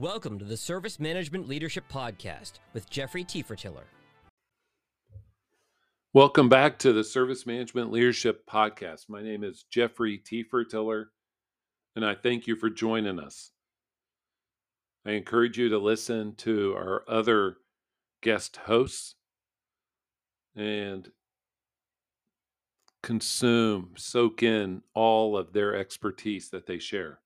Welcome to the Service Management Leadership Podcast with Jeffrey Tefertiller. Welcome back to the Service Management Leadership Podcast. My name is Jeffrey Tefertiller, and I thank you for joining us. I encourage you to listen to our other guest hosts and consume, soak in all of their expertise that they share.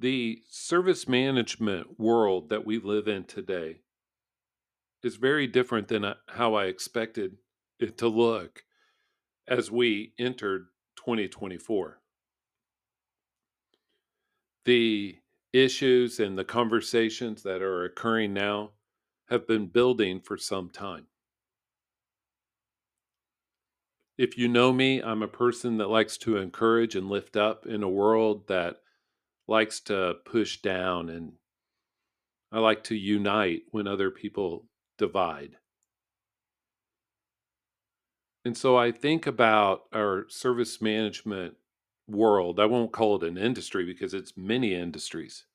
The service management world that we live in today is very different than uh, how I expected it to look as we entered 2024. The issues and the conversations that are occurring now have been building for some time. If you know me, I'm a person that likes to encourage and lift up in a world that likes to push down, and I like to unite when other people divide. And so I think about our service management world. I won't call it an industry because it's many industries.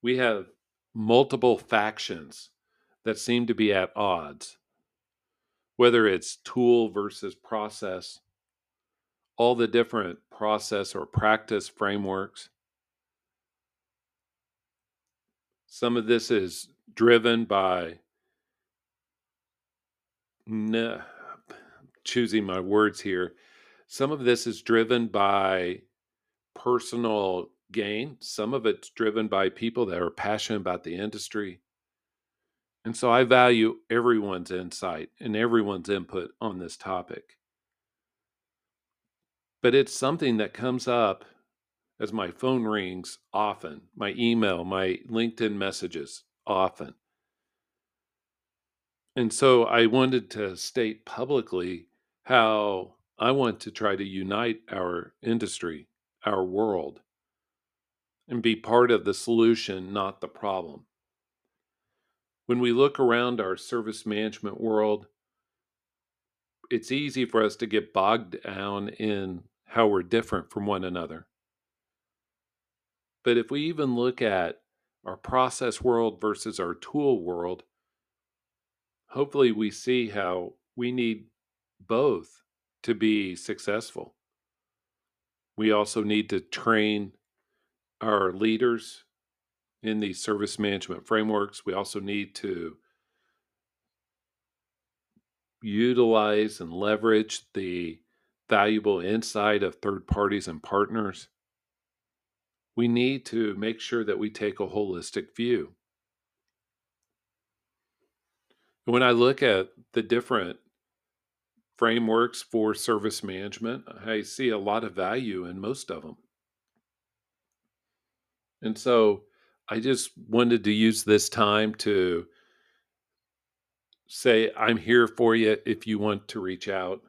We have multiple factions that seem to be at odds, whether it's tool versus process, all the different process or practice frameworks. Some of this is driven by no, choosing my words here. Some of this is driven by personal gain. Some of it's driven by people that are passionate about the industry. And so I value everyone's insight and everyone's input on this topic. But it's something that comes up as my phone rings often, my email, my LinkedIn messages often. And so I wanted to state publicly how I want to try to unite our industry, our world, and be part of the solution, not the problem. When we look around our service management world, it's easy for us to get bogged down in how we're different from one another. But if we even look at our process world versus our tool world, hopefully we see how we need both to be successful. We also need to train our leaders in these service management frameworks. We also need to utilize and leverage the valuable insight of third parties and partners we need to make sure that we take a holistic view. When I look at the different frameworks for service management, I see a lot of value in most of them. And so I just wanted to use this time to say, I'm here for you if you want to reach out.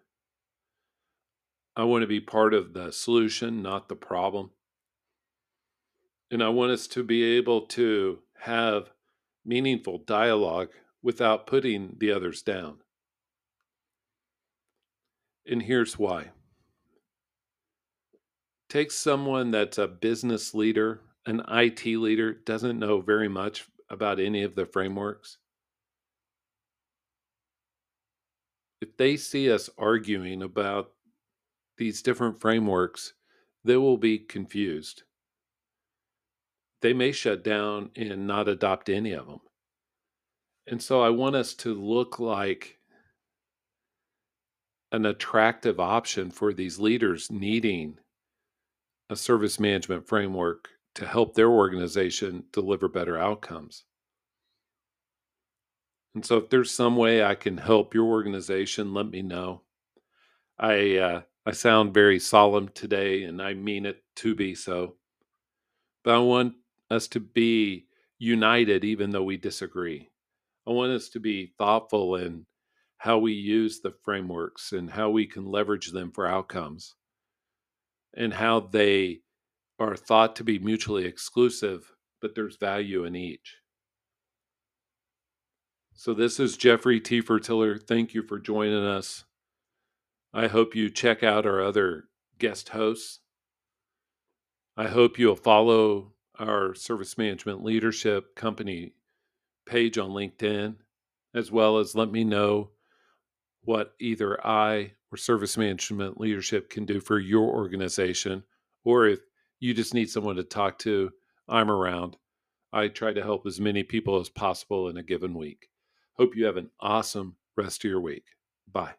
I want to be part of the solution, not the problem. And I want us to be able to have meaningful dialogue without putting the others down. And here's why. Take someone that's a business leader, an IT leader, doesn't know very much about any of the frameworks. If they see us arguing about these different frameworks, they will be confused they may shut down and not adopt any of them. And so I want us to look like an attractive option for these leaders needing a service management framework to help their organization deliver better outcomes. And so if there's some way I can help your organization, let me know. I uh, I sound very solemn today and I mean it to be so. But I want us to be united even though we disagree. I want us to be thoughtful in how we use the frameworks and how we can leverage them for outcomes and how they are thought to be mutually exclusive, but there's value in each. So, this is Jeffrey T. Tefertiller. Thank you for joining us. I hope you check out our other guest hosts I hope you'll follow our service management leadership company page on LinkedIn, as well as let me know what either I or service management leadership can do for your organization, or if you just need someone to talk to, I'm around. I try to help as many people as possible in a given week. Hope you have an awesome rest of your week. Bye.